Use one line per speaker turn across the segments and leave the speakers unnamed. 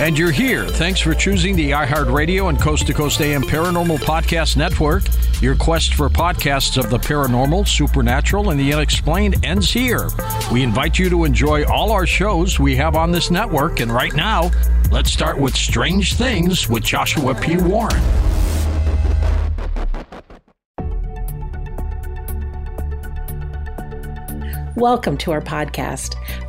And you're here. Thanks for choosing the iHeartRadio and Coast to Coast AM Paranormal Podcast Network. Your quest for podcasts of the paranormal, supernatural, and the unexplained ends here. We invite you to enjoy all our shows we have on this network. And right now, let's start with Strange Things with Joshua P. Warren.
Welcome to our podcast.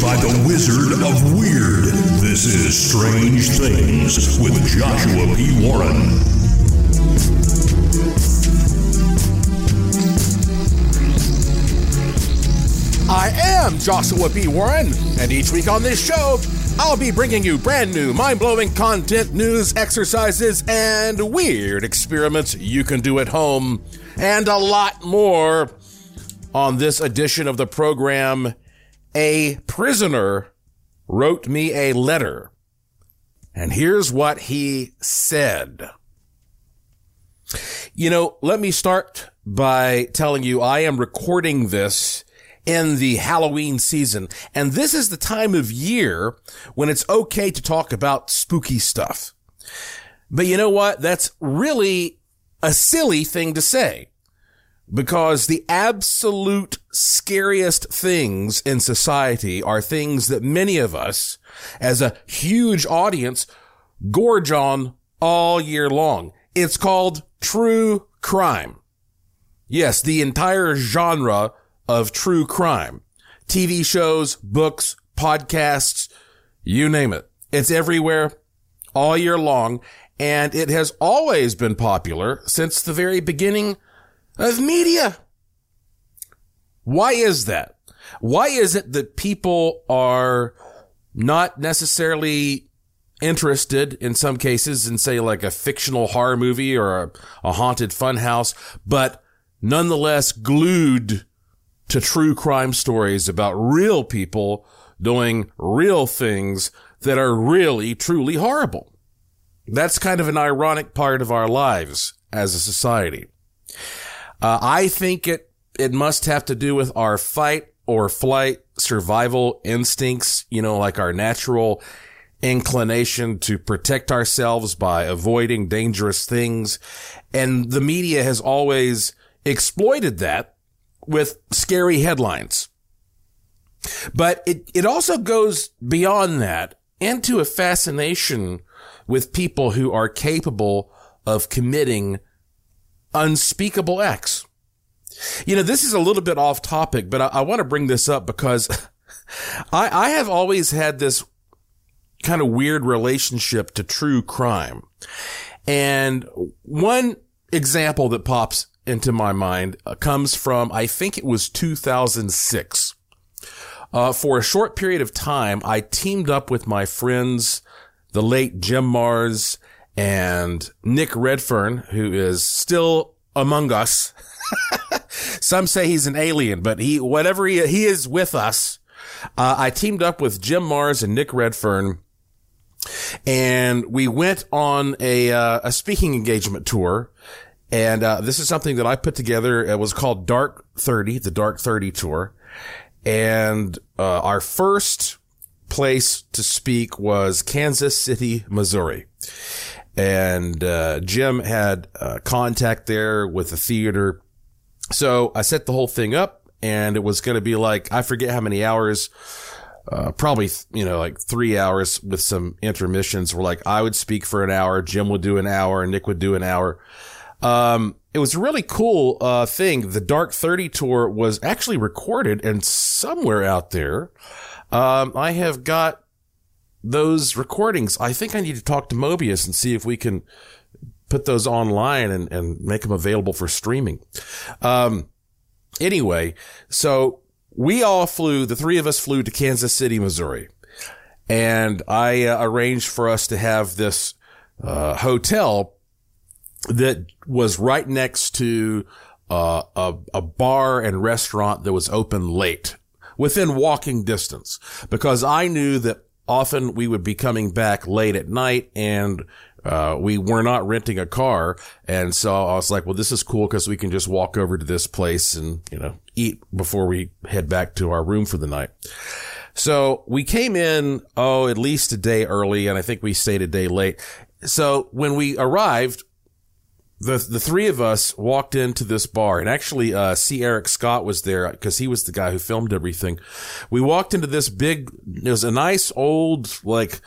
By the Wizard of Weird. This is Strange Things with Joshua P. Warren.
I am Joshua P. Warren, and each week on this show, I'll be bringing you brand new, mind blowing content, news, exercises, and weird experiments you can do at home, and a lot more. On this edition of the program, a prisoner wrote me a letter. And here's what he said. You know, let me start by telling you I am recording this in the Halloween season. And this is the time of year when it's okay to talk about spooky stuff. But you know what? That's really a silly thing to say because the absolute scariest things in society are things that many of us as a huge audience gorge on all year long. It's called true crime. Yes, the entire genre of true crime. TV shows, books, podcasts, you name it. It's everywhere all year long. And it has always been popular since the very beginning of media. Why is that? Why is it that people are not necessarily interested in some cases in say like a fictional horror movie or a, a haunted funhouse, but nonetheless glued to true crime stories about real people doing real things that are really, truly horrible. That's kind of an ironic part of our lives as a society. Uh, I think it, it must have to do with our fight or flight survival instincts, you know, like our natural inclination to protect ourselves by avoiding dangerous things. And the media has always exploited that with scary headlines. But it, it also goes beyond that into a fascination with people who are capable of committing unspeakable acts. You know, this is a little bit off topic, but I, I want to bring this up because I, I have always had this kind of weird relationship to true crime. And one example that pops into my mind uh, comes from, I think it was 2006. Uh, for a short period of time, I teamed up with my friends, the late Jim Marrs and Nick Redfern, who is still among us. Some say he's an alien, but he, whatever he, he is with us. Uh, I teamed up with Jim Marrs and Nick Redfern and we went on a, uh, a speaking engagement tour. And, uh, this is something that I put together. It was called Dark 30, the Dark 30 tour. And, uh, our first place to speak was Kansas City, Missouri. And, uh, Jim had, uh, contact there with the theater. So I set the whole thing up and it was going to be like, I forget how many hours, uh, probably, you know, like three hours with some intermissions where like I would speak for an hour, Jim would do an hour, and Nick would do an hour. Um, it was a really cool, uh, thing. The Dark 30 tour was actually recorded and somewhere out there, um, I have got those recordings. I think I need to talk to Mobius and see if we can put those online and, and make them available for streaming. Um, anyway, so we all flew, the three of us flew to Kansas City, Missouri. And I uh, arranged for us to have this uh, hotel that was right next to uh, a, a bar and restaurant that was open late within walking distance because I knew that often we would be coming back late at night and uh, we were not renting a car. And so I was like, well, this is cool because we can just walk over to this place and, you know, eat before we head back to our room for the night. So we came in, oh, at least a day early. And I think we stayed a day late. So when we arrived, the the three of us walked into this bar and actually uh C. Eric Scott was there because he was the guy who filmed everything. We walked into this big it was a nice old like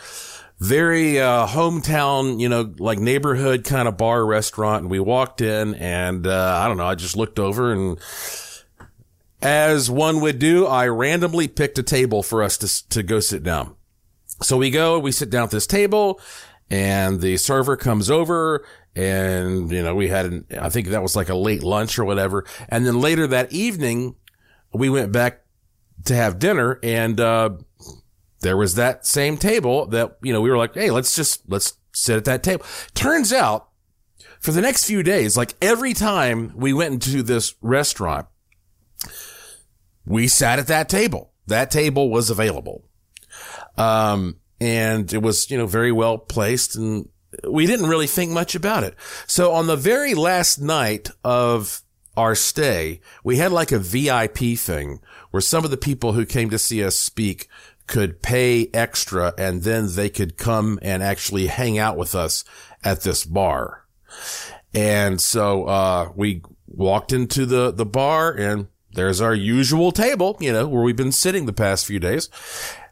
very uh hometown, you know, like neighborhood kind of bar restaurant and we walked in and uh I don't know, I just looked over and as one would do, I randomly picked a table for us to to go sit down. So we go, we sit down at this table and the server comes over and, you know, we had, an, I think that was like a late lunch or whatever. And then later that evening, we went back to have dinner and, uh, there was that same table that, you know, we were like, Hey, let's just, let's sit at that table. Turns out for the next few days, like every time we went into this restaurant, we sat at that table. That table was available. Um, and it was, you know, very well placed and we didn't really think much about it. So on the very last night of our stay, we had like a VIP thing where some of the people who came to see us speak could pay extra and then they could come and actually hang out with us at this bar. And so, uh, we walked into the, the bar and there's our usual table, you know, where we've been sitting the past few days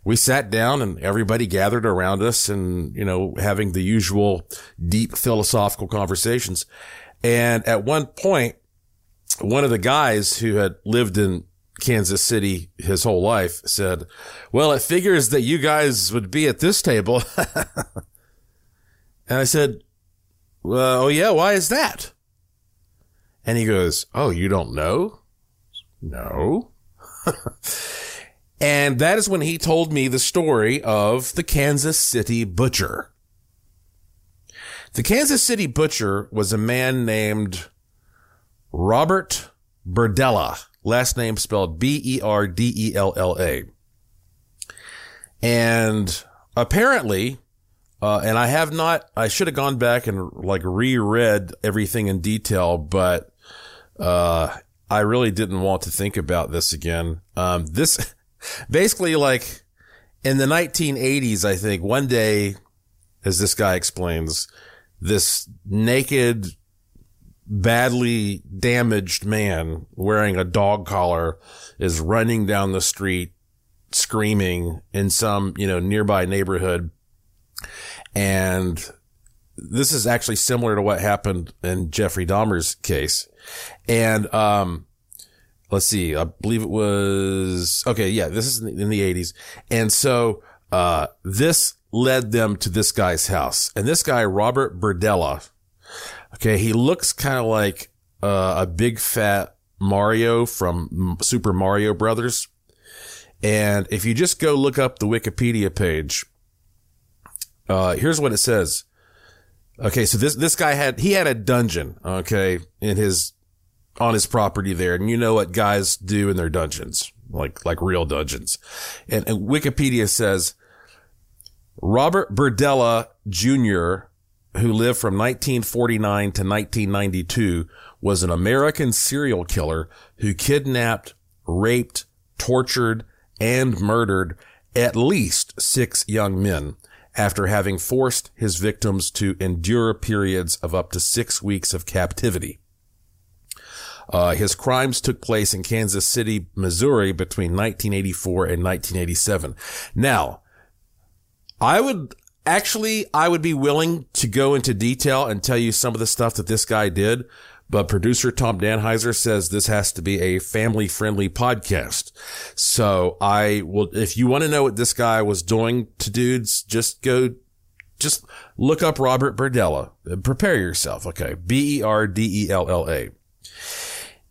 we sat down and everybody gathered around us and, you know, having the usual deep philosophical conversations. And at one point, one of the guys who had lived in Kansas City his whole life said, well, it figures that you guys would be at this table. and I said, well, oh yeah, why is that? And he goes, oh, you don't know? No. And that is when he told me the story of the Kansas City Butcher. The Kansas City Butcher was a man named Robert Berdella, last name spelled B-E-R-D-E-L-L-A. And apparently, uh, and I have not, I should have gone back and like reread everything in detail, but, uh, I really didn't want to think about this again. Um, this, basically like in the 1980s, I think one day, as this guy explains, this naked, badly damaged man wearing a dog collar is running down the street screaming in some, you know, nearby neighborhood. And this is actually similar to what happened in Jeffrey Dahmer's case. And, um, let's see, I believe it was, okay, yeah, this is in the 80s. And so, uh, this led them to this guy's house. And this guy, Robert Berdella, okay, he looks kind of like, uh, a big fat Mario from Super Mario Brothers. And if you just go look up the Wikipedia page, uh, here's what it says. Okay. So this, this guy had, he had a dungeon. Okay. In his on his property there. And you know what guys do in their dungeons, like, like real dungeons. And, and Wikipedia says Robert Berdella Jr., who lived from 1949 to 1992, was an American serial killer who kidnapped, raped, tortured, and murdered at least six young men after having forced his victims to endure periods of up to six weeks of captivity. Uh, his crimes took place in Kansas City, Missouri between 1984 and 1987. Now, I would actually, I would be willing to go into detail and tell you some of the stuff that this guy did. But producer Tom Danheiser says this has to be a family friendly podcast. So I will, if you want to know what this guy was doing to dudes, just go, just look up Robert Berdella. Prepare yourself. Okay. B-E-R-D-E-L-L-A.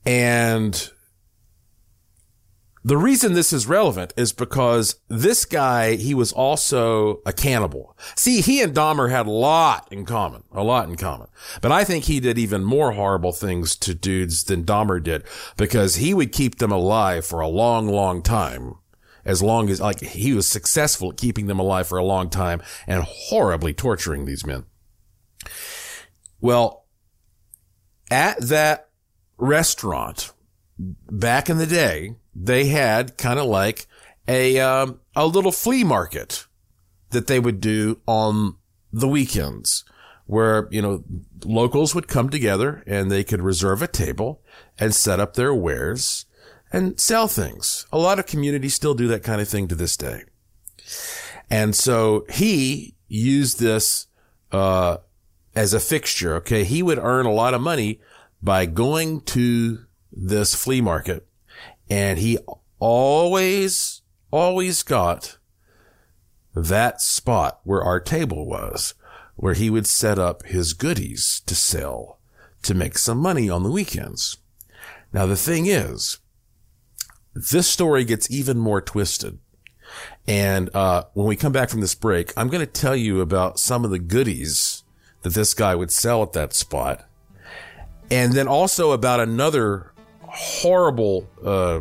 And the reason this is relevant is because this guy, he was also a cannibal. See, he and Dahmer had a lot in common, a lot in common. But I think he did even more horrible things to dudes than Dahmer did because he would keep them alive for a long, long time. As long as, like, he was successful at keeping them alive for a long time and horribly torturing these men. Well, at that restaurant back in the day, they had kind of like a um, a little flea market that they would do on the weekends where, you know, locals would come together and they could reserve a table and set up their wares and sell things. A lot of communities still do that kind of thing to this day. And so he used this, uh, as a fixture. Okay. He would earn a lot of money by going to this flea market and he always, always got that spot where our table was, where he would set up his goodies to sell to make some money on the weekends. Now, the thing is, this story gets even more twisted. And uh, when we come back from this break, I'm going to tell you about some of the goodies that this guy would sell at that spot. And then also about another horrible uh,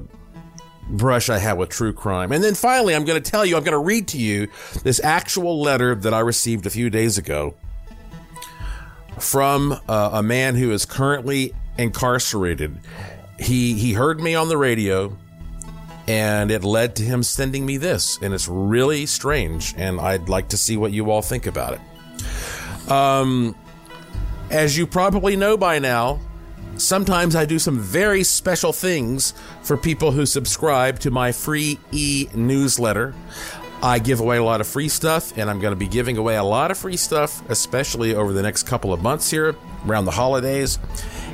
brush I had with true crime. And then finally, I'm going to tell you, I'm going to read to you this actual letter that I received a few days ago from uh, a man who is currently incarcerated. He he heard me on the radio and it led to him sending me this and it's really strange and I'd like to see what you all think about it. Um as you probably know by now, Sometimes I do some very special things for people who subscribe to my free e newsletter. I give away a lot of free stuff, and I'm going to be giving away a lot of free stuff, especially over the next couple of months here around the holidays.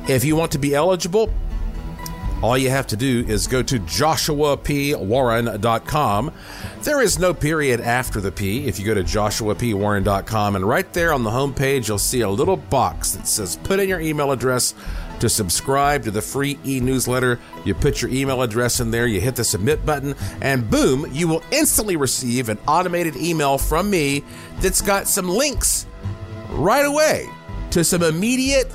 If you want to be eligible, all you have to do is go to joshuapwarren.com. There is no period after the P if you go to joshuapwarren.com, and right there on the homepage, you'll see a little box that says put in your email address to subscribe to the free e newsletter. You put your email address in there, you hit the submit button, and boom, you will instantly receive an automated email from me that's got some links right away to some immediate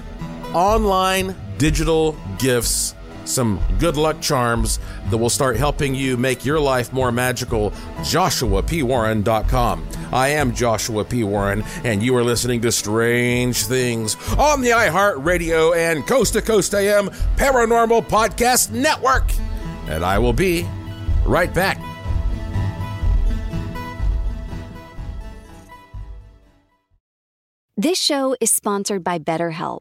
online digital gifts some good luck charms that will start helping you make your life more magical. JoshuaPWarren.com. I am Joshua P. Warren, and you are listening to Strange Things on the iHeartRadio and Coast to Coast AM Paranormal Podcast Network. And I will be right back.
This show is sponsored by BetterHelp.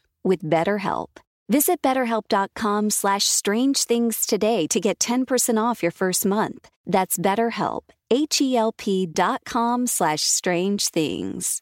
with BetterHelp. Visit betterhelp.com slash strange things today to get 10% off your first month. That's BetterHelp, H-E-L-P dot com slash strange things.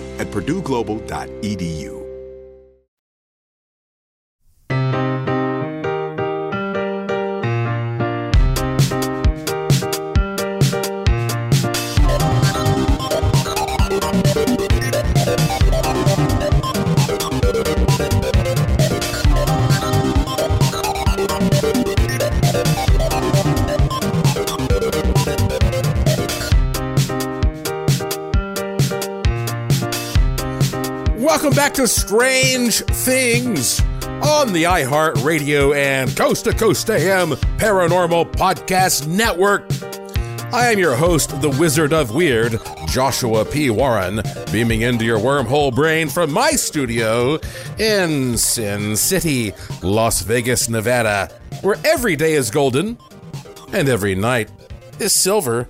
at purdueglobal.edu.
to Strange Things on the iHeartRadio and Coast to Coast AM Paranormal Podcast Network. I am your host, the Wizard of Weird, Joshua P. Warren, beaming into your wormhole brain from my studio in Sin City, Las Vegas, Nevada, where every day is golden and every night is silver.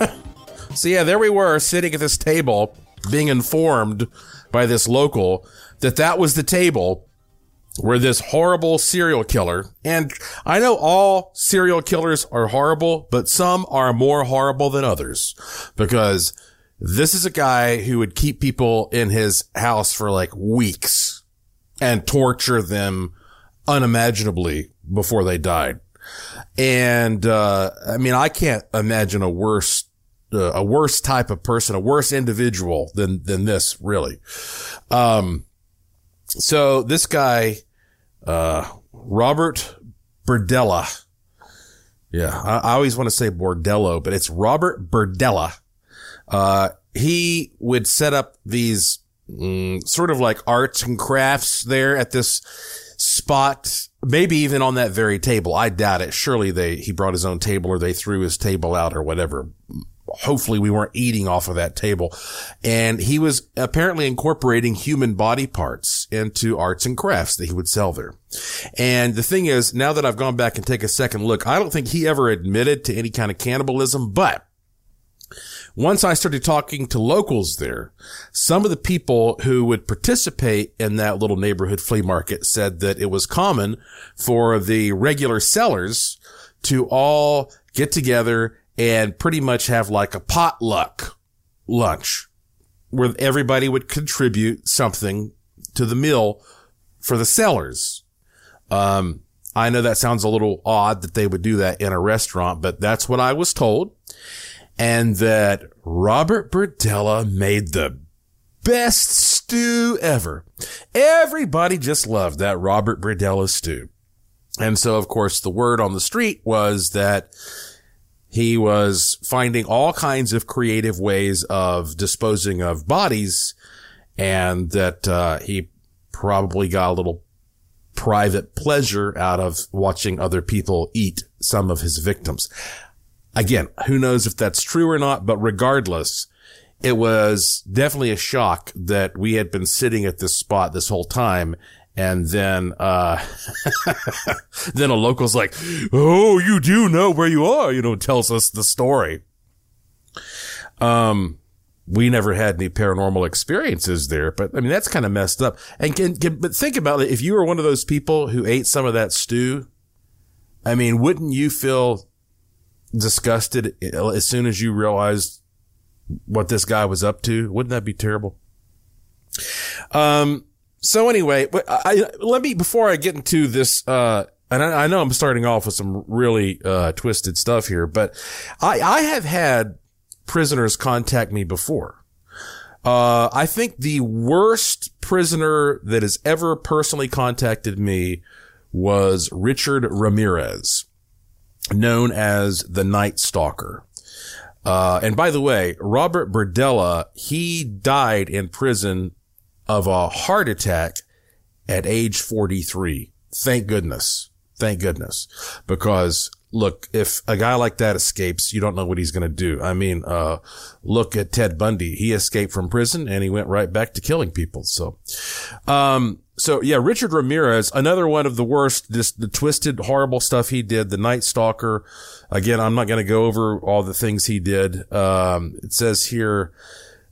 so, yeah, there we were sitting at this table being informed by this local that that was the table where this horrible serial killer, and I know all serial killers are horrible, but some are more horrible than others because this is a guy who would keep people in his house for like weeks and torture them unimaginably before they died. And, uh, I mean, I can't imagine a worse a worse type of person, a worse individual than, than this really. Um, so this guy, uh, Robert Berdella. Yeah. I, I always want to say Bordello, but it's Robert Berdella. Uh, he would set up these mm, sort of like arts and crafts there at this spot, maybe even on that very table. I doubt it. Surely they, he brought his own table or they threw his table out or whatever hopefully we weren't eating off of that table. And he was apparently incorporating human body parts into arts and crafts that he would sell there. And the thing is, now that I've gone back and take a second look, I don't think he ever admitted to any kind of cannibalism, but once I started talking to locals there, some of the people who would participate in that little neighborhood flea market said that it was common for the regular sellers to all get together and pretty much have like a potluck lunch where everybody would contribute something to the meal for the sellers. Um, I know that sounds a little odd that they would do that in a restaurant, but that's what I was told. And that Robert Berdella made the best stew ever. Everybody just loved that Robert Berdella stew. And so, of course, the word on the street was that he was finding all kinds of creative ways of disposing of bodies and that, uh, he probably got a little private pleasure out of watching other people eat some of his victims. Again, who knows if that's true or not, but regardless, it was definitely a shock that we had been sitting at this spot this whole time. And then, uh, then a local's like, Oh, you do know where you are, you know, tells us the story. Um, we never had any paranormal experiences there, but I mean, that's kind of messed up. And can, can, but think about it. If you were one of those people who ate some of that stew, I mean, wouldn't you feel disgusted as soon as you realized what this guy was up to? Wouldn't that be terrible? Um, so anyway, I, let me, before I get into this, uh, and I, I know I'm starting off with some really, uh, twisted stuff here, but I, I have had prisoners contact me before. Uh, I think the worst prisoner that has ever personally contacted me was Richard Ramirez, known as the Night Stalker. Uh, and by the way, Robert Berdella, he died in prison of a heart attack at age 43. Thank goodness. Thank goodness. Because look, if a guy like that escapes, you don't know what he's going to do. I mean, uh, look at Ted Bundy. He escaped from prison and he went right back to killing people. So, um, so yeah, Richard Ramirez, another one of the worst, just the twisted, horrible stuff he did. The Night Stalker. Again, I'm not going to go over all the things he did. Um, it says here,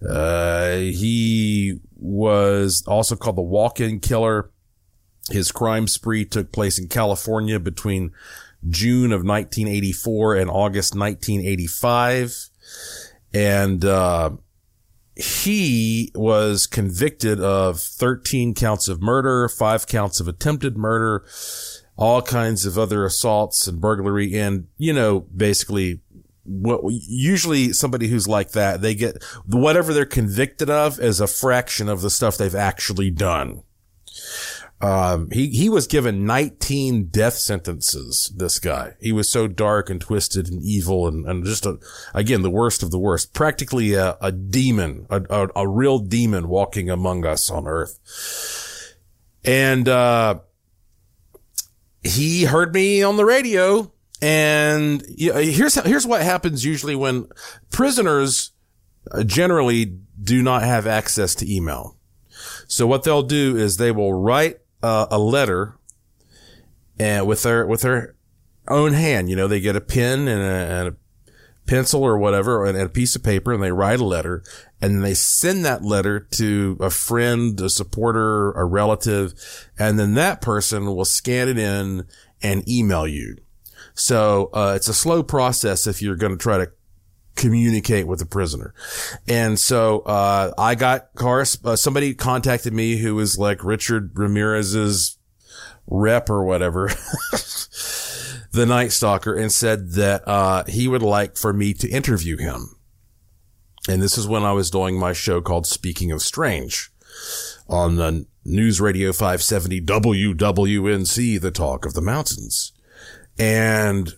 uh, he was also called the walk-in killer. His crime spree took place in California between June of 1984 and August 1985. And, uh, he was convicted of 13 counts of murder, five counts of attempted murder, all kinds of other assaults and burglary. And, you know, basically what usually somebody who's like that, they get whatever they're convicted of is a fraction of the stuff they've actually done. Um, he, he was given 19 death sentences, this guy. He was so dark and twisted and evil and, and just a, again, the worst of the worst, practically a, a demon, a, a, a real demon walking among us on earth. And, uh, he heard me on the radio and here's, here's what happens usually when prisoners uh, generally do not have access to email. So what they'll do is they will write uh, a letter and with their with their own hand. You know, they get a pen and a, and a pencil or whatever and a piece of paper and they write a letter and they send that letter to a friend, a supporter, a relative, and then that person will scan it in and email you. So, uh, it's a slow process if you're going to try to communicate with the prisoner. And so, uh, I got cars, uh, somebody contacted me who was like Richard Ramirez's rep or whatever, the Night Stalker, and said that, uh, he would like for me to interview him. And this is when I was doing my show called Speaking of Strange on the News Radio 570 WWNC, the talk of the mountains. And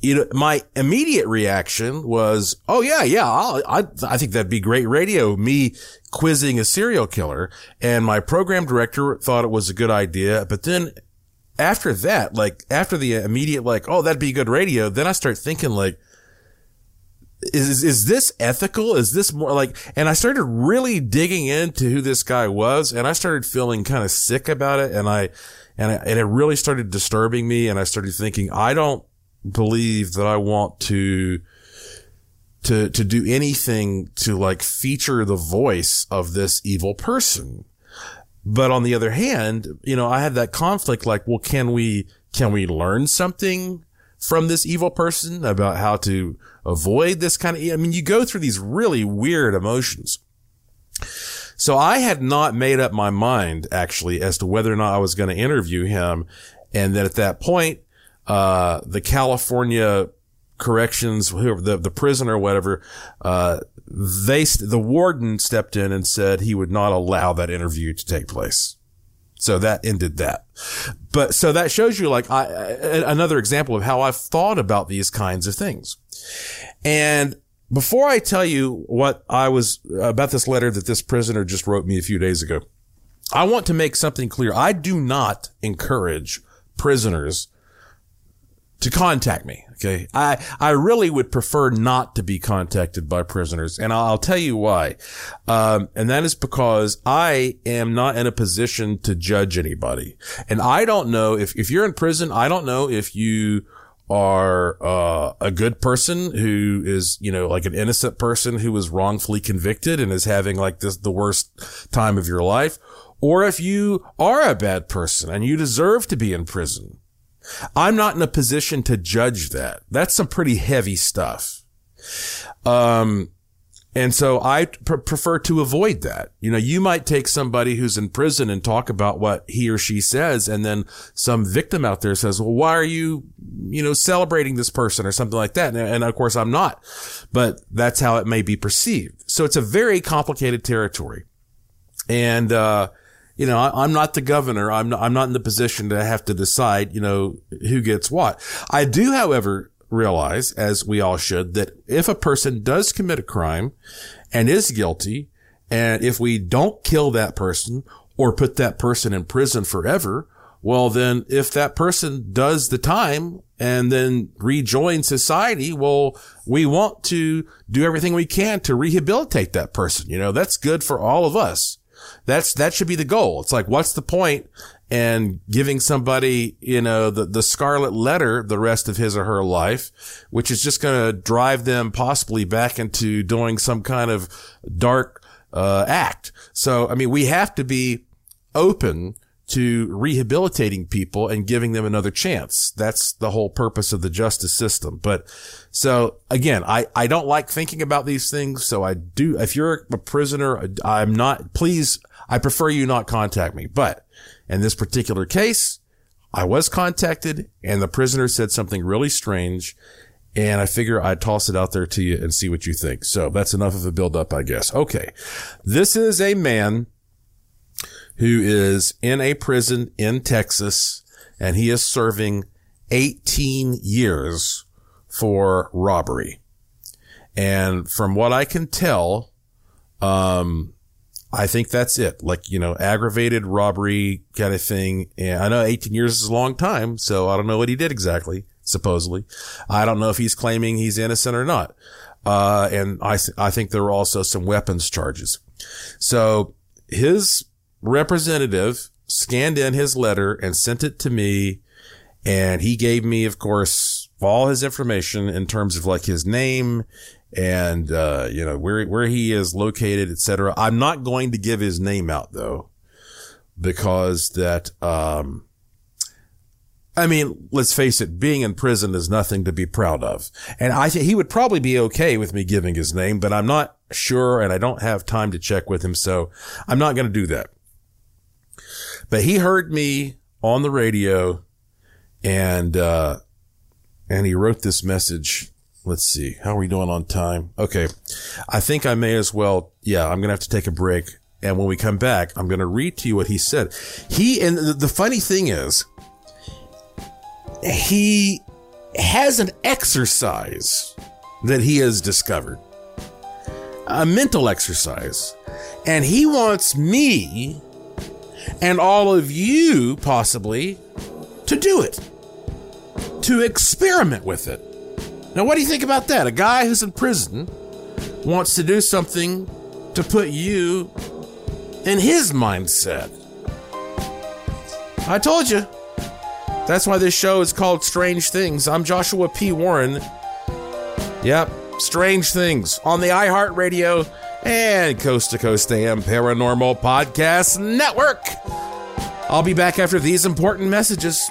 you know, my immediate reaction was, oh yeah, yeah, I'll, I, I think that'd be great radio, me quizzing a serial killer. And my program director thought it was a good idea. But then after that, like after the immediate, like, oh, that'd be good radio. Then I start thinking like, is, is this ethical? Is this more like, and I started really digging into who this guy was and I started feeling kind of sick about it. And I, and I, and it really started disturbing me. And I started thinking, I don't, believe that I want to to to do anything to like feature the voice of this evil person. But on the other hand, you know, I had that conflict like, well, can we can we learn something from this evil person about how to avoid this kind of I mean, you go through these really weird emotions. So I had not made up my mind actually as to whether or not I was going to interview him. And then at that point, uh, the California corrections, whoever the, the prison or whatever, uh, they, the warden stepped in and said he would not allow that interview to take place. So that ended that. But so that shows you like I, another example of how I've thought about these kinds of things. And before I tell you what I was about this letter that this prisoner just wrote me a few days ago, I want to make something clear. I do not encourage prisoners to contact me. Okay. I, I really would prefer not to be contacted by prisoners. And I'll, tell you why. Um, and that is because I am not in a position to judge anybody. And I don't know if, if you're in prison, I don't know if you are, uh, a good person who is, you know, like an innocent person who was wrongfully convicted and is having like this, the worst time of your life. Or if you are a bad person and you deserve to be in prison I'm not in a position to judge that. That's some pretty heavy stuff. Um, and so I pr- prefer to avoid that. You know, you might take somebody who's in prison and talk about what he or she says. And then some victim out there says, well, why are you, you know, celebrating this person or something like that? And, and of course I'm not, but that's how it may be perceived. So it's a very complicated territory. And, uh, you know, I, am not the governor. I'm not, I'm not in the position to have to decide, you know, who gets what. I do, however, realize, as we all should, that if a person does commit a crime and is guilty, and if we don't kill that person or put that person in prison forever, well, then if that person does the time and then rejoin society, well, we want to do everything we can to rehabilitate that person. You know, that's good for all of us. That's, that should be the goal. It's like, what's the point and giving somebody, you know, the, the scarlet letter the rest of his or her life, which is just going to drive them possibly back into doing some kind of dark, uh, act. So, I mean, we have to be open to rehabilitating people and giving them another chance. That's the whole purpose of the justice system. But so again, I, I don't like thinking about these things. So I do, if you're a prisoner, I'm not, please, I prefer you not contact me. But in this particular case, I was contacted and the prisoner said something really strange. And I figure I'd toss it out there to you and see what you think. So that's enough of a build up, I guess. Okay. This is a man who is in a prison in Texas and he is serving 18 years for robbery. And from what I can tell, um, I think that's it. Like, you know, aggravated robbery kind of thing. And I know 18 years is a long time. So I don't know what he did exactly, supposedly. I don't know if he's claiming he's innocent or not. Uh, and I, I think there were also some weapons charges. So his representative scanned in his letter and sent it to me. And he gave me, of course, all his information in terms of like his name and, uh, you know, where, where he is located, etc. I'm not going to give his name out though, because that, um, I mean, let's face it, being in prison is nothing to be proud of. And I he would probably be okay with me giving his name, but I'm not sure and I don't have time to check with him. So I'm not going to do that. But he heard me on the radio and, uh, and he wrote this message. Let's see. How are we doing on time? Okay. I think I may as well. Yeah, I'm to have to take a break. And when we come back, I'm to read to you what he said. He, and the funny thing is, he has an exercise that he has discovered, a mental exercise. And he wants me and all of you possibly to do it, to experiment with it. Now, what do you think about that? A guy who's in prison wants to do something to put you in his mindset. I told you. That's why this show is called Strange Things. I'm Joshua P. Warren. Yep, Strange Things on the iHeartRadio and Coast to Coast AM Paranormal Podcast Network. I'll be back after these important messages.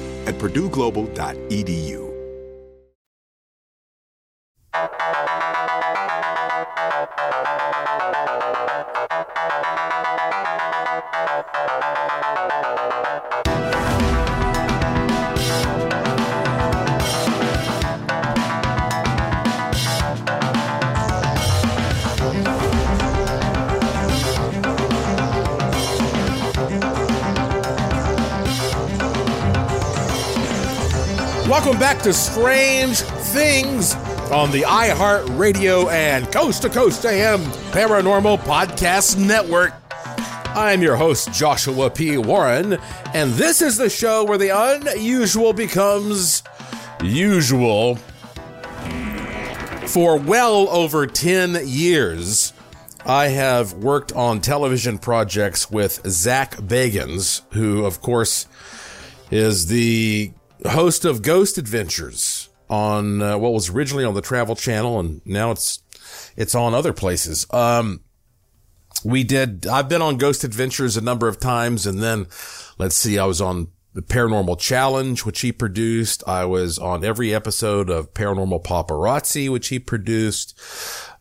at purdueglobal.edu.
Welcome back to Strange Things on the iHeart Radio and Coast to Coast AM Paranormal Podcast Network. I'm your host, Joshua P. Warren, and this is the show where the unusual becomes usual. For well over 10 years, I have worked on television projects with Zach Bagans, who, of course, is the host of Ghost Adventures on uh, what was originally on the Travel Channel, and now it's it's on other places. Um, we did. I've been on Ghost Adventures a number of times, and then let's see, I was on the Paranormal Challenge, which he produced. I was on every episode of Paranormal Paparazzi, which he produced.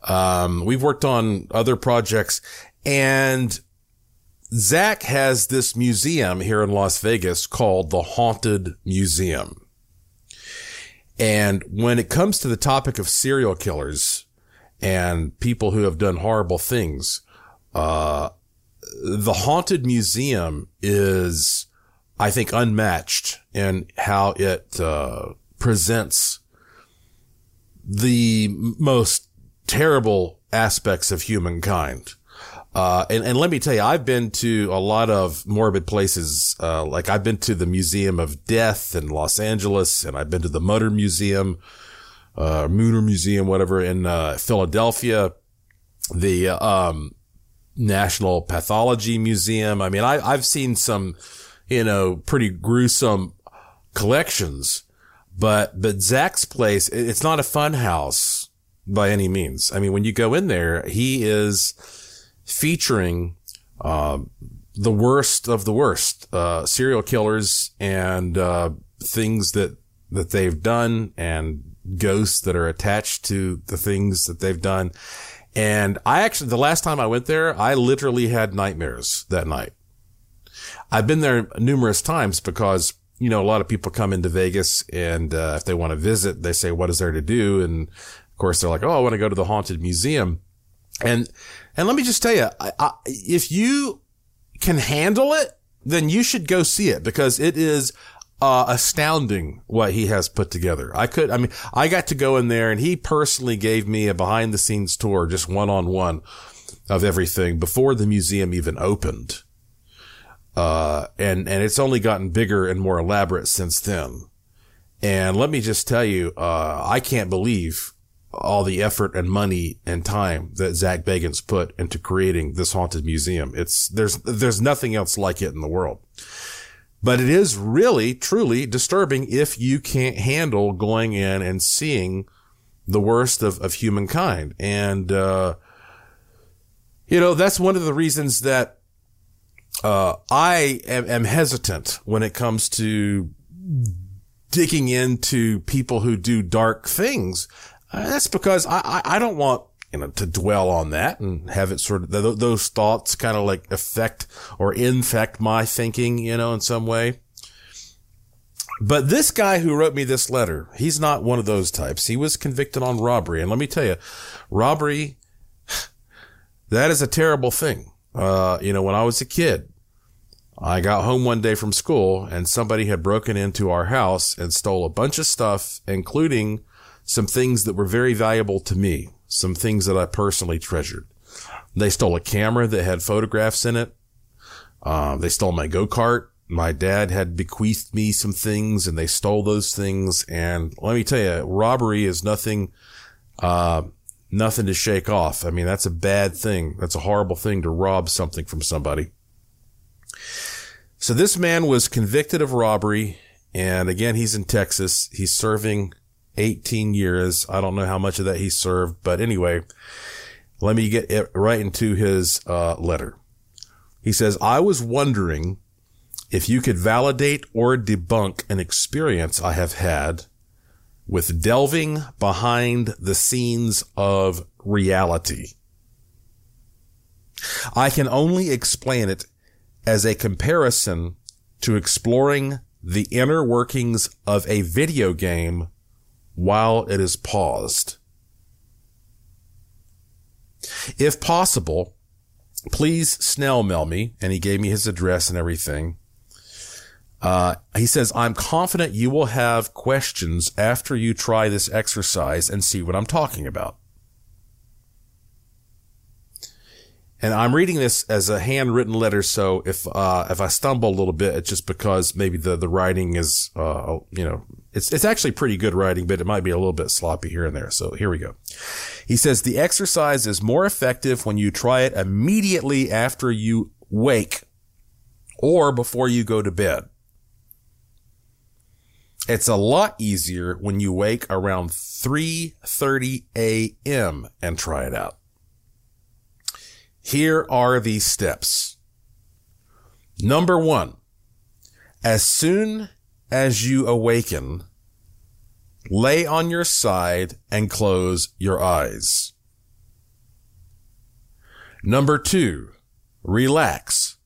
Um, we've worked on other projects, and Zach has this museum here in Las Vegas called the Haunted Museum. And when it comes to the topic of serial killers and people who have done horrible things, uh, the Haunted Museum is, I think, unmatched in how it, uh, presents the most terrible aspects of humankind. Uh, and, and let me tell you, I've been to a lot of morbid places. Uh, like I've been to the Museum of Death in Los Angeles and I've been to the Mutter Museum, uh, Mooner Museum, whatever in, uh, Philadelphia, the, um, National Pathology Museum. I mean, I, I've seen some, you know, pretty gruesome collections, but, but Zach's place, it's not a fun house by any means. I mean, when you go in there, he is, featuring uh, the worst of the worst uh, serial killers and uh, things that that they've done and ghosts that are attached to the things that they've done. And I actually, the last time I went there, I literally had nightmares that night. I've been there numerous times because, you know, a lot of people come into Vegas and, uh, if they want to visit, they say, what is there to do? And of course, they're like, Oh, I want to go to the haunted museum. And, and let me just tell you, I, I, if you can handle it, then you should go see it because it is uh, astounding what he has put together. I could, I mean, I got to go in there and he personally gave me a behind the scenes tour, just one on one of everything before the museum even opened. Uh, and, and it's only gotten bigger and more elaborate since then. And let me just tell you, uh, I can't believe all the effort and money and time that Zach Bagans put into creating this haunted museum. It's, there's, there's nothing else like it in the world. But it is really, truly disturbing if you can't handle going in and seeing the worst of, of humankind. And, uh, you know, that's one of the reasons that, uh, I am, am hesitant when it comes to digging into people who do dark things. Uh, that's because I, I, I, don't want, you know, to dwell on that and have it sort of, th- those thoughts kind of like affect or infect my thinking, you know, in some way. But this guy who wrote me this letter, he's not one of those types. He was convicted on robbery. And let me tell you, robbery, that is a terrible thing. Uh, you know, when I was a kid, I got home one day from school and somebody had broken into our house and stole a bunch of stuff, including some things that were very valuable to me, some things that I personally treasured. They stole a camera that had photographs in it. Uh, they stole my go-kart. My dad had bequeathed me some things and they stole those things. And let me tell you, robbery is nothing, uh, nothing to shake off. I mean, that's a bad thing. That's a horrible thing to rob something from somebody. So this man was convicted of robbery. And again, he's in Texas. He's serving 18 years. I don't know how much of that he served, but anyway, let me get right into his uh, letter. He says, I was wondering if you could validate or debunk an experience I have had with delving behind the scenes of reality. I can only explain it as a comparison to exploring the inner workings of a video game while it is paused. If possible, please snail mail me. And he gave me his address and everything. Uh, he says, I'm confident you will have questions after you try this exercise and see what I'm talking about. And I'm reading this as a handwritten letter, so if uh, if I stumble a little bit, it's just because maybe the the writing is, uh, you know, it's it's actually pretty good writing, but it might be a little bit sloppy here and there. So here we go. He says the exercise is more effective when you try it immediately after you wake or before you go to bed. It's a lot easier when you wake around 3:30 a.m. and try it out. Here are these steps. Number one, as soon as you awaken, lay on your side and close your eyes. Number two, relax.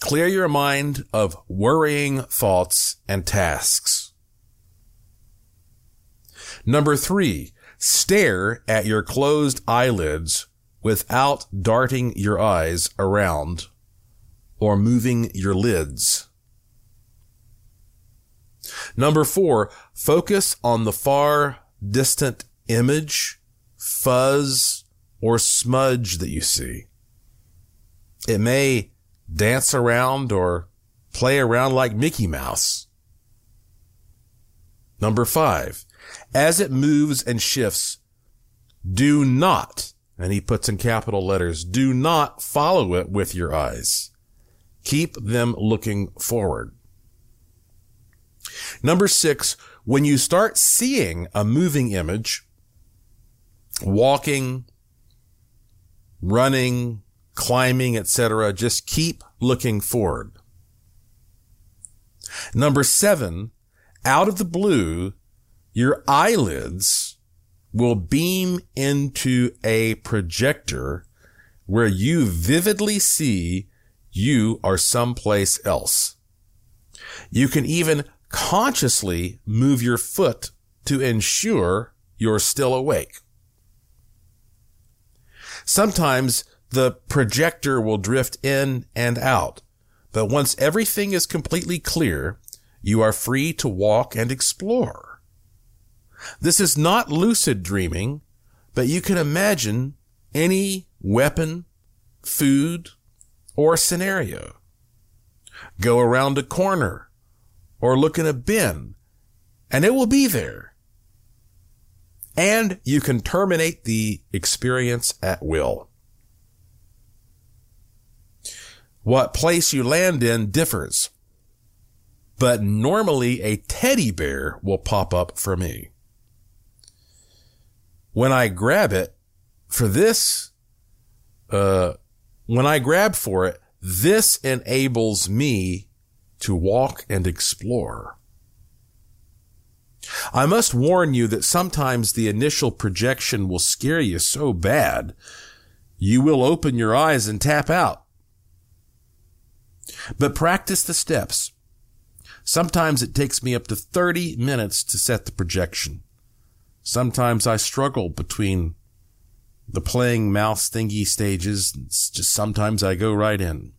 Clear your mind of worrying thoughts and tasks. Number three, stare at your closed eyelids without darting your eyes around or moving your lids. Number four, focus on the far distant image, fuzz, or smudge that you see. It may dance around or play around like Mickey Mouse. Number five, as it moves and shifts, do not and he puts in capital letters, do not follow it with your eyes. Keep them looking forward. Number six, when you start seeing a moving image, walking, running, climbing, etc., just keep looking forward. Number seven, out of the blue, your eyelids will beam into a projector where you vividly see you are someplace else. You can even consciously move your foot to ensure you're still awake. Sometimes the projector will drift in and out, but once everything is completely clear, you are free to walk and explore. This is not lucid dreaming, but you can imagine any weapon, food, or scenario. Go around a corner or look in a bin and it will be there. And you can terminate the experience at will. What place you land in differs, but normally a teddy bear will pop up for me. When I grab it for this, uh, when I grab for it, this enables me to walk and explore. I must warn you that sometimes the initial projection will scare you so bad, you will open your eyes and tap out. But practice the steps. Sometimes it takes me up to 30 minutes to set the projection. Sometimes I struggle between the playing mouse thingy stages. It's just sometimes I go right in.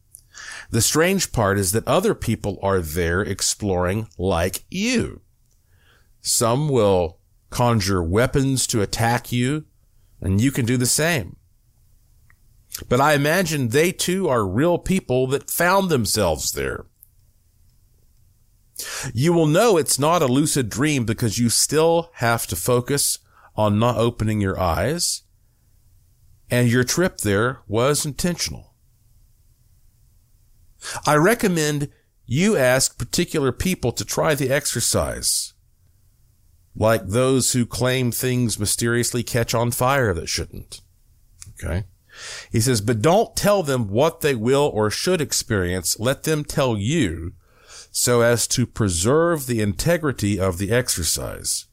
The strange part is that other people are there exploring like you. Some will conjure weapons to attack you, and you can do the same. But I imagine they too are real people that found themselves there. You will know it's not a lucid dream because you still have to focus on not opening your eyes, and your trip there was intentional. I recommend you ask particular people to try the exercise, like those who claim things mysteriously catch on fire that shouldn't. Okay. He says, but don't tell them what they will or should experience. Let them tell you so as to preserve the integrity of the exercise.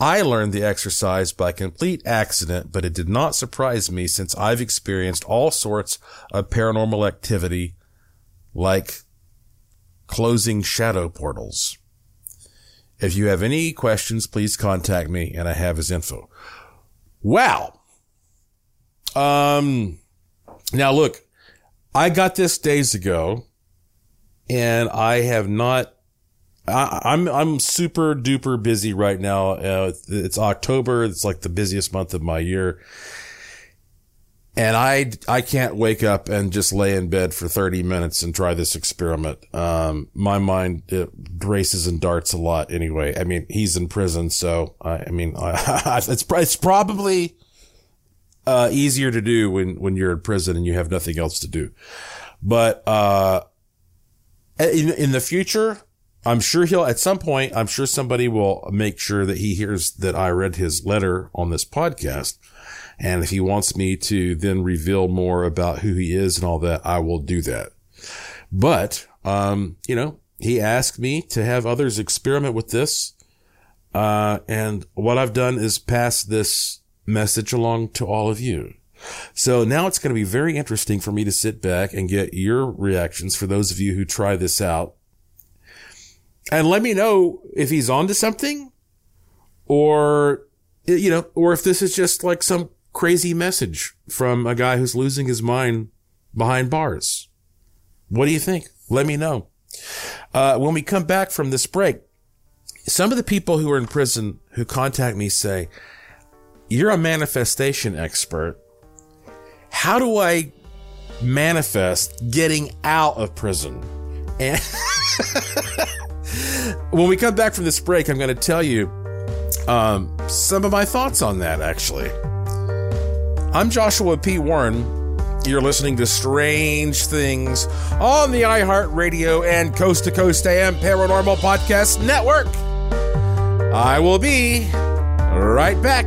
I learned the exercise by complete accident, but it did not surprise me since I've experienced all sorts of paranormal activity like closing shadow portals. If you have any questions, please contact me and I have his info. Wow. Um, now look, I got this days ago and I have not I, am I'm, I'm super duper busy right now. Uh, it's October. It's like the busiest month of my year. And I, I can't wake up and just lay in bed for 30 minutes and try this experiment. Um, my mind it races and darts a lot anyway. I mean, he's in prison. So, I, I mean, I, it's, it's probably, uh, easier to do when, when you're in prison and you have nothing else to do. But, uh, in, in the future, I'm sure he'll, at some point, I'm sure somebody will make sure that he hears that I read his letter on this podcast. And if he wants me to then reveal more about who he is and all that, I will do that. But, um, you know, he asked me to have others experiment with this. Uh, and what I've done is pass this message along to all of you. So now it's going to be very interesting for me to sit back and get your reactions for those of you who try this out and let me know if he's onto something or, you know, or if this is just like some crazy message from a guy who's losing his mind behind bars. What do you think? Let me know. Uh, when we come back from this break, some of the people who are in prison who contact me say, you're a manifestation expert. How do I manifest getting out of prison? And when we come back from this break, I'm going to tell you um, some of my thoughts on that, actually. I'm Joshua P. Warren. You're listening to Strange Things on the iHeartRadio and Coast to Coast AM Paranormal Podcast Network. I will be right back.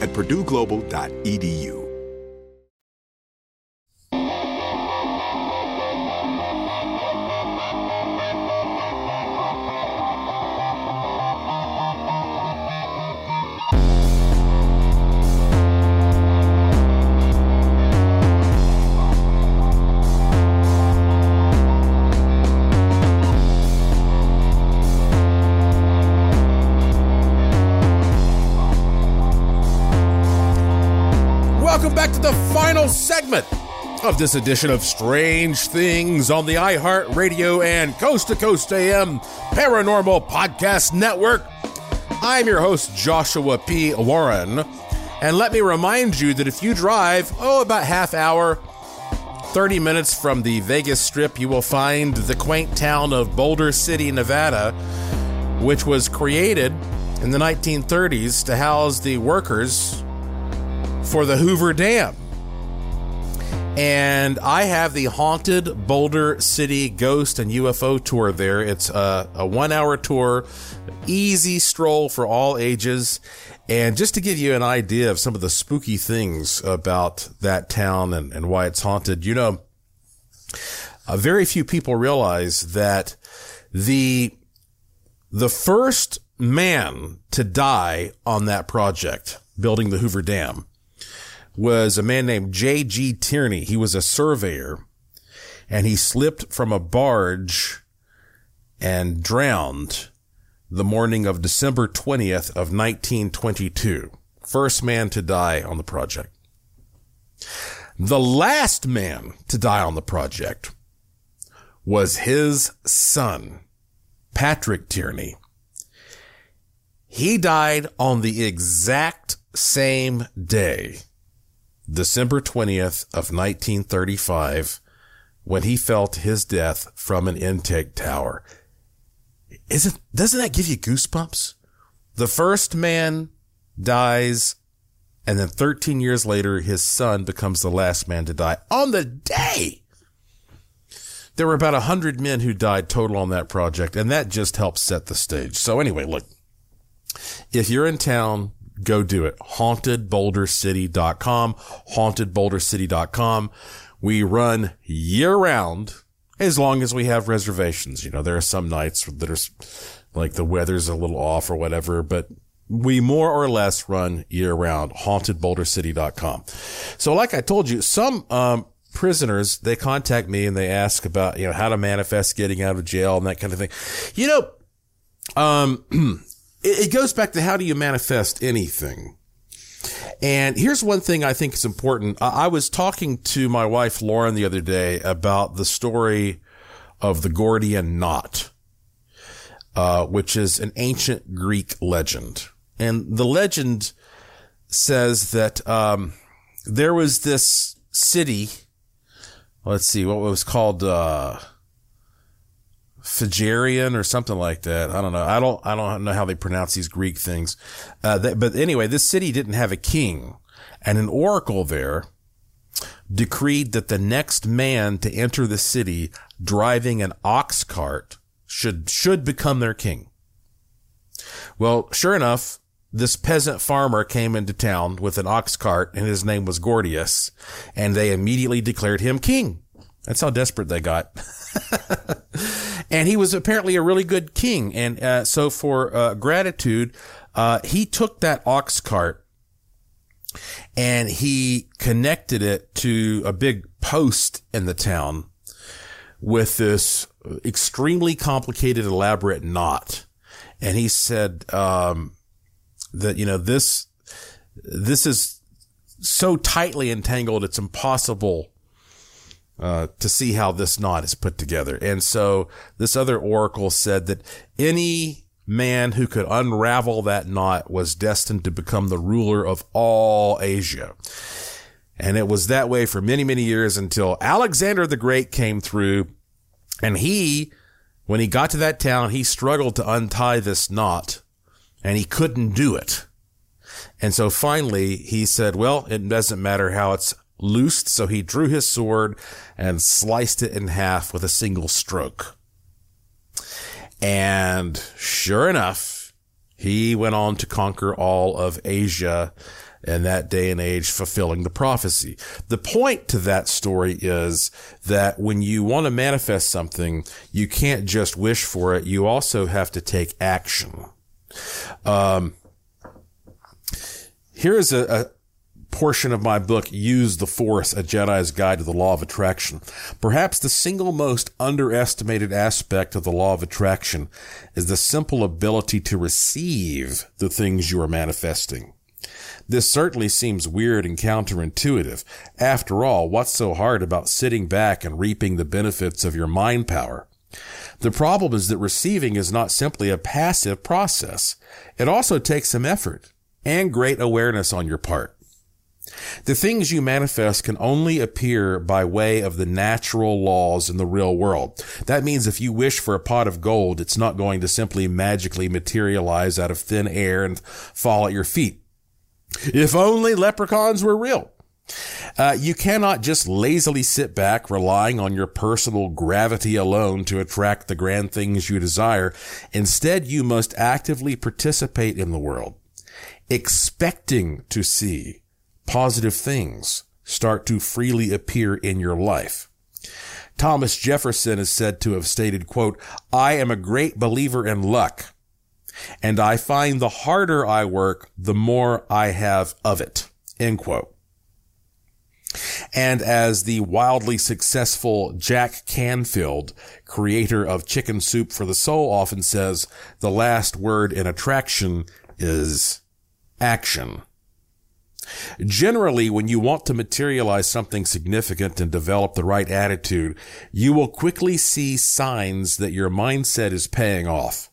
at purdueglobal.edu.
segment of this edition of Strange Things on the iHeartRadio and Coast to Coast AM Paranormal Podcast Network. I'm your host, Joshua P. Warren. And let me remind you that if you drive, oh, about half hour, 30 minutes from the Vegas Strip, you will find the quaint town of Boulder City, Nevada, which was created in the 1930s to house the workers for the Hoover Dam. And I have the haunted Boulder City Ghost and UFO tour there. It's a, a one hour tour, easy stroll for all ages. And just to give you an idea of some of the spooky things about that town and, and why it's haunted, you know, uh, very few people realize that the, the first man to die on that project, building the Hoover Dam, was a man named J.G. Tierney. He was a surveyor and he slipped from a barge and drowned the morning of December 20th of 1922. First man to die on the project. The last man to die on the project was his son, Patrick Tierney. He died on the exact same day December 20th of 1935 when he felt his death from an intake tower. Isn't, doesn't that give you goosebumps? The first man dies and then 13 years later, his son becomes the last man to die on the day. There were about a hundred men who died total on that project, and that just helps set the stage. So anyway, look, if you're in town, go do it. HauntedBoulderCity.com, HauntedBoulderCity.com. We run year round as long as we have reservations. You know, there are some nights that are like the weather's a little off or whatever, but we more or less run year round. HauntedBoulderCity.com. So like I told you, some, um, prisoners, they contact me and they ask about, you know, how to manifest getting out of jail and that kind of thing. You know, um, it, it goes back to how do you manifest anything? And here's one thing I think is important. I was talking to my wife, Lauren, the other day about the story of the Gordian knot, uh, which is an ancient Greek legend. And the legend says that, um, there was this city. Let's see what was called, uh, Phagerian or something like that. I don't know. I don't, I don't know how they pronounce these Greek things. Uh, that, but anyway, this city didn't have a king and an oracle there decreed that the next man to enter the city driving an ox cart should, should become their king. Well, sure enough, this peasant farmer came into town with an ox cart and his name was Gordius and they immediately declared him king. That's how desperate they got. and he was apparently a really good king. And uh, so for uh, gratitude, uh, he took that ox cart and he connected it to a big post in the town with this extremely complicated, elaborate knot. And he said um, that you know this this is so tightly entangled, it's impossible uh, to see how this knot is put together. And so this other oracle said that any man who could unravel that knot was destined to become the ruler of all Asia. And it was that way for many, many years until Alexander the Great came through and he, when he got to that town, he struggled to untie this knot and he couldn't do it. And so finally he said, well, it doesn't matter how it's loosed, so he drew his sword and sliced it in half with a single stroke. And sure enough, he went on to conquer all of Asia in that day and age, fulfilling the prophecy. The point to that story is that when you want to manifest something, you can't just wish for it. You also have to take action. Um, here is a, a portion of my book, Use the Force, A Jedi's Guide to the Law of Attraction. Perhaps the single most underestimated aspect of the law of attraction is the simple ability to receive the things you are manifesting. This certainly seems weird and counterintuitive. After all, what's so hard about sitting back and reaping the benefits of your mind power? The problem is that receiving is not simply a passive process. It also takes some effort and great awareness on your part. The things you manifest can only appear by way of the natural laws in the real world. That means if you wish for a pot of gold, it's not going to simply magically materialize out of thin air and fall at your feet. If only leprechauns were real. Uh, you cannot just lazily sit back relying on your personal gravity alone to attract the grand things you desire. Instead, you must actively participate in the world, expecting to see positive things start to freely appear in your life. Thomas Jefferson is said to have stated, quote, I am a great believer in luck, and I find the harder I work, the more I have of it, end quote. And as the wildly successful Jack Canfield, creator of Chicken Soup for the Soul often says, the last word in attraction is action. Generally, when you want to materialize something significant and develop the right attitude, you will quickly see signs that your mindset is paying off.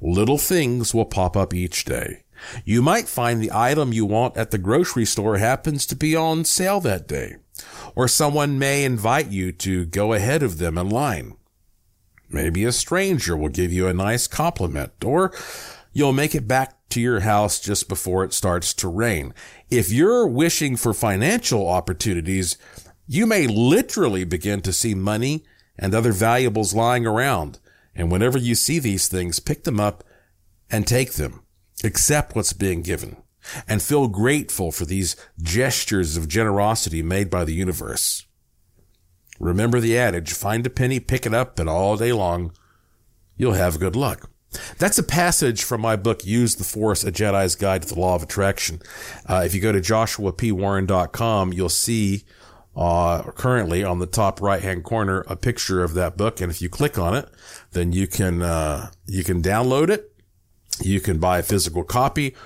Little things will pop up each day. You might find the item you want at the grocery store happens to be on sale that day, or someone may invite you to go ahead of them in line. Maybe a stranger will give you a nice compliment, or you'll make it back to your house just before it starts to rain. If you're wishing for financial opportunities, you may literally begin to see money and other valuables lying around. And whenever you see these things, pick them up and take them. Accept what's being given and feel grateful for these gestures of generosity made by the universe. remember the adage, find a penny, pick it up, and all day long, you'll have good luck. That's a passage from my book, Use the Force, A Jedi's Guide to the Law of Attraction. Uh, if you go to joshuapwarren.com, you'll see uh, currently on the top right hand corner a picture of that book. And if you click on it, then you can, uh, you can download it. You can buy a physical copy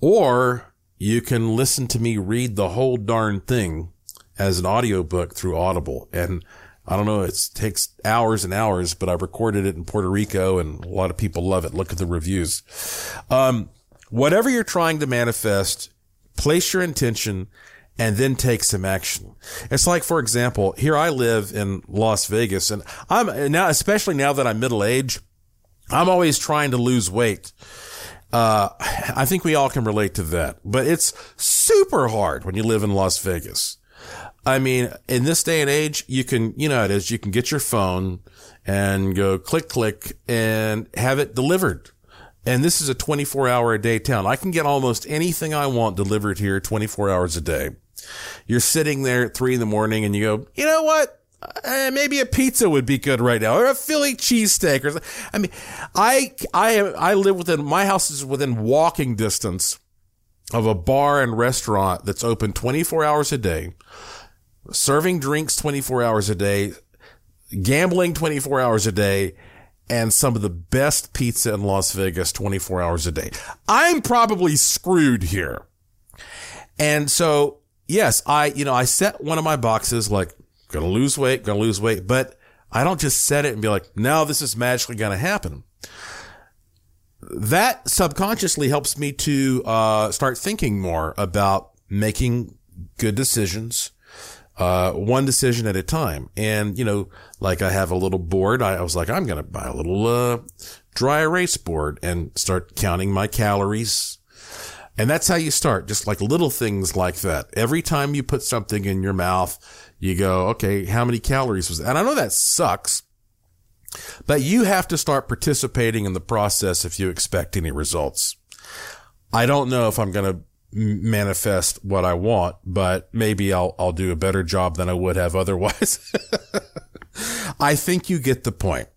or you can listen to me read the whole darn thing as an audiobook through Audible. And I don't know, it takes hours and hours, but I recorded it in Puerto Rico and a lot of people love it. Look at the reviews. Um, whatever you're trying to manifest, place your intention and then take some action. It's like, for example, here I live in Las Vegas and I'm now, especially now that I'm middle age, I'm always trying to lose weight. Uh, I think we all can relate to that, but it's super hard when you live in Las Vegas. I mean, in this day and age, you can, you know, it is, you can get your phone and go click, click and have it delivered. And this is a 24 hour a day town. I can get almost anything I want delivered here 24 hours a day. You're sitting there at three in the morning and you go, you know what? Uh, maybe a pizza would be good right now, or a Philly cheesesteak, or something. I mean, I I I live within my house is within walking distance of a bar and restaurant that's open 24 hours a day, serving drinks 24 hours a day, gambling 24 hours a day, and some of the best pizza in Las Vegas 24 hours a day. I'm probably screwed here. And so yes, I, you know, I set one of my boxes like, gonna lose weight, gonna lose weight, but I don't just set it and be like, no, this is magically gonna happen. That subconsciously helps me to, uh, start thinking more about making good decisions, uh, one decision at a time. And, you know, like I have a little board. I, I was like, I'm going to buy a little, uh, dry erase board and start counting my calories, and that's how you start, just like little things like that. Every time you put something in your mouth, you go, okay, how many calories was that? And I know that sucks, but you have to start participating in the process if you expect any results. I don't know if I'm going to manifest what I want, but maybe I'll, I'll do a better job than I would have otherwise. I think you get the point.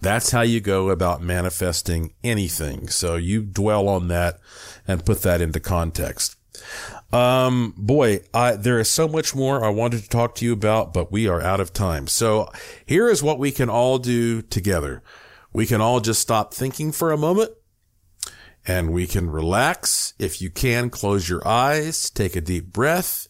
That's how you go about manifesting anything. So you dwell on that and put that into context. Um, boy, I, there is so much more I wanted to talk to you about, but we are out of time. So here is what we can all do together. We can all just stop thinking for a moment and we can relax. If you can, close your eyes, take a deep breath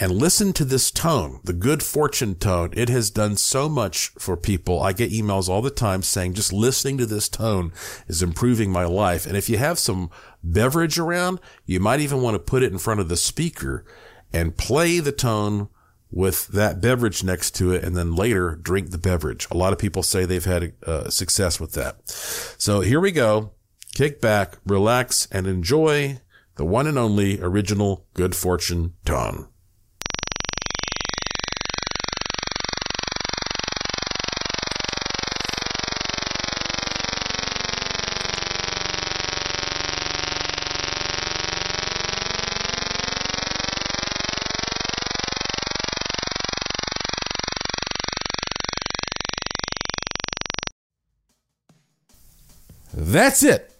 and listen to this tone, the good fortune tone. It has done so much for people. I get emails all the time saying just listening to this tone is improving my life. And if you have some beverage around, you might even want to put it in front of the speaker and play the tone with that beverage next to it and then later drink the beverage. A lot of people say they've had uh, success with that. So here we go. Kick back, relax, and enjoy the one and only original good fortune tone. That's it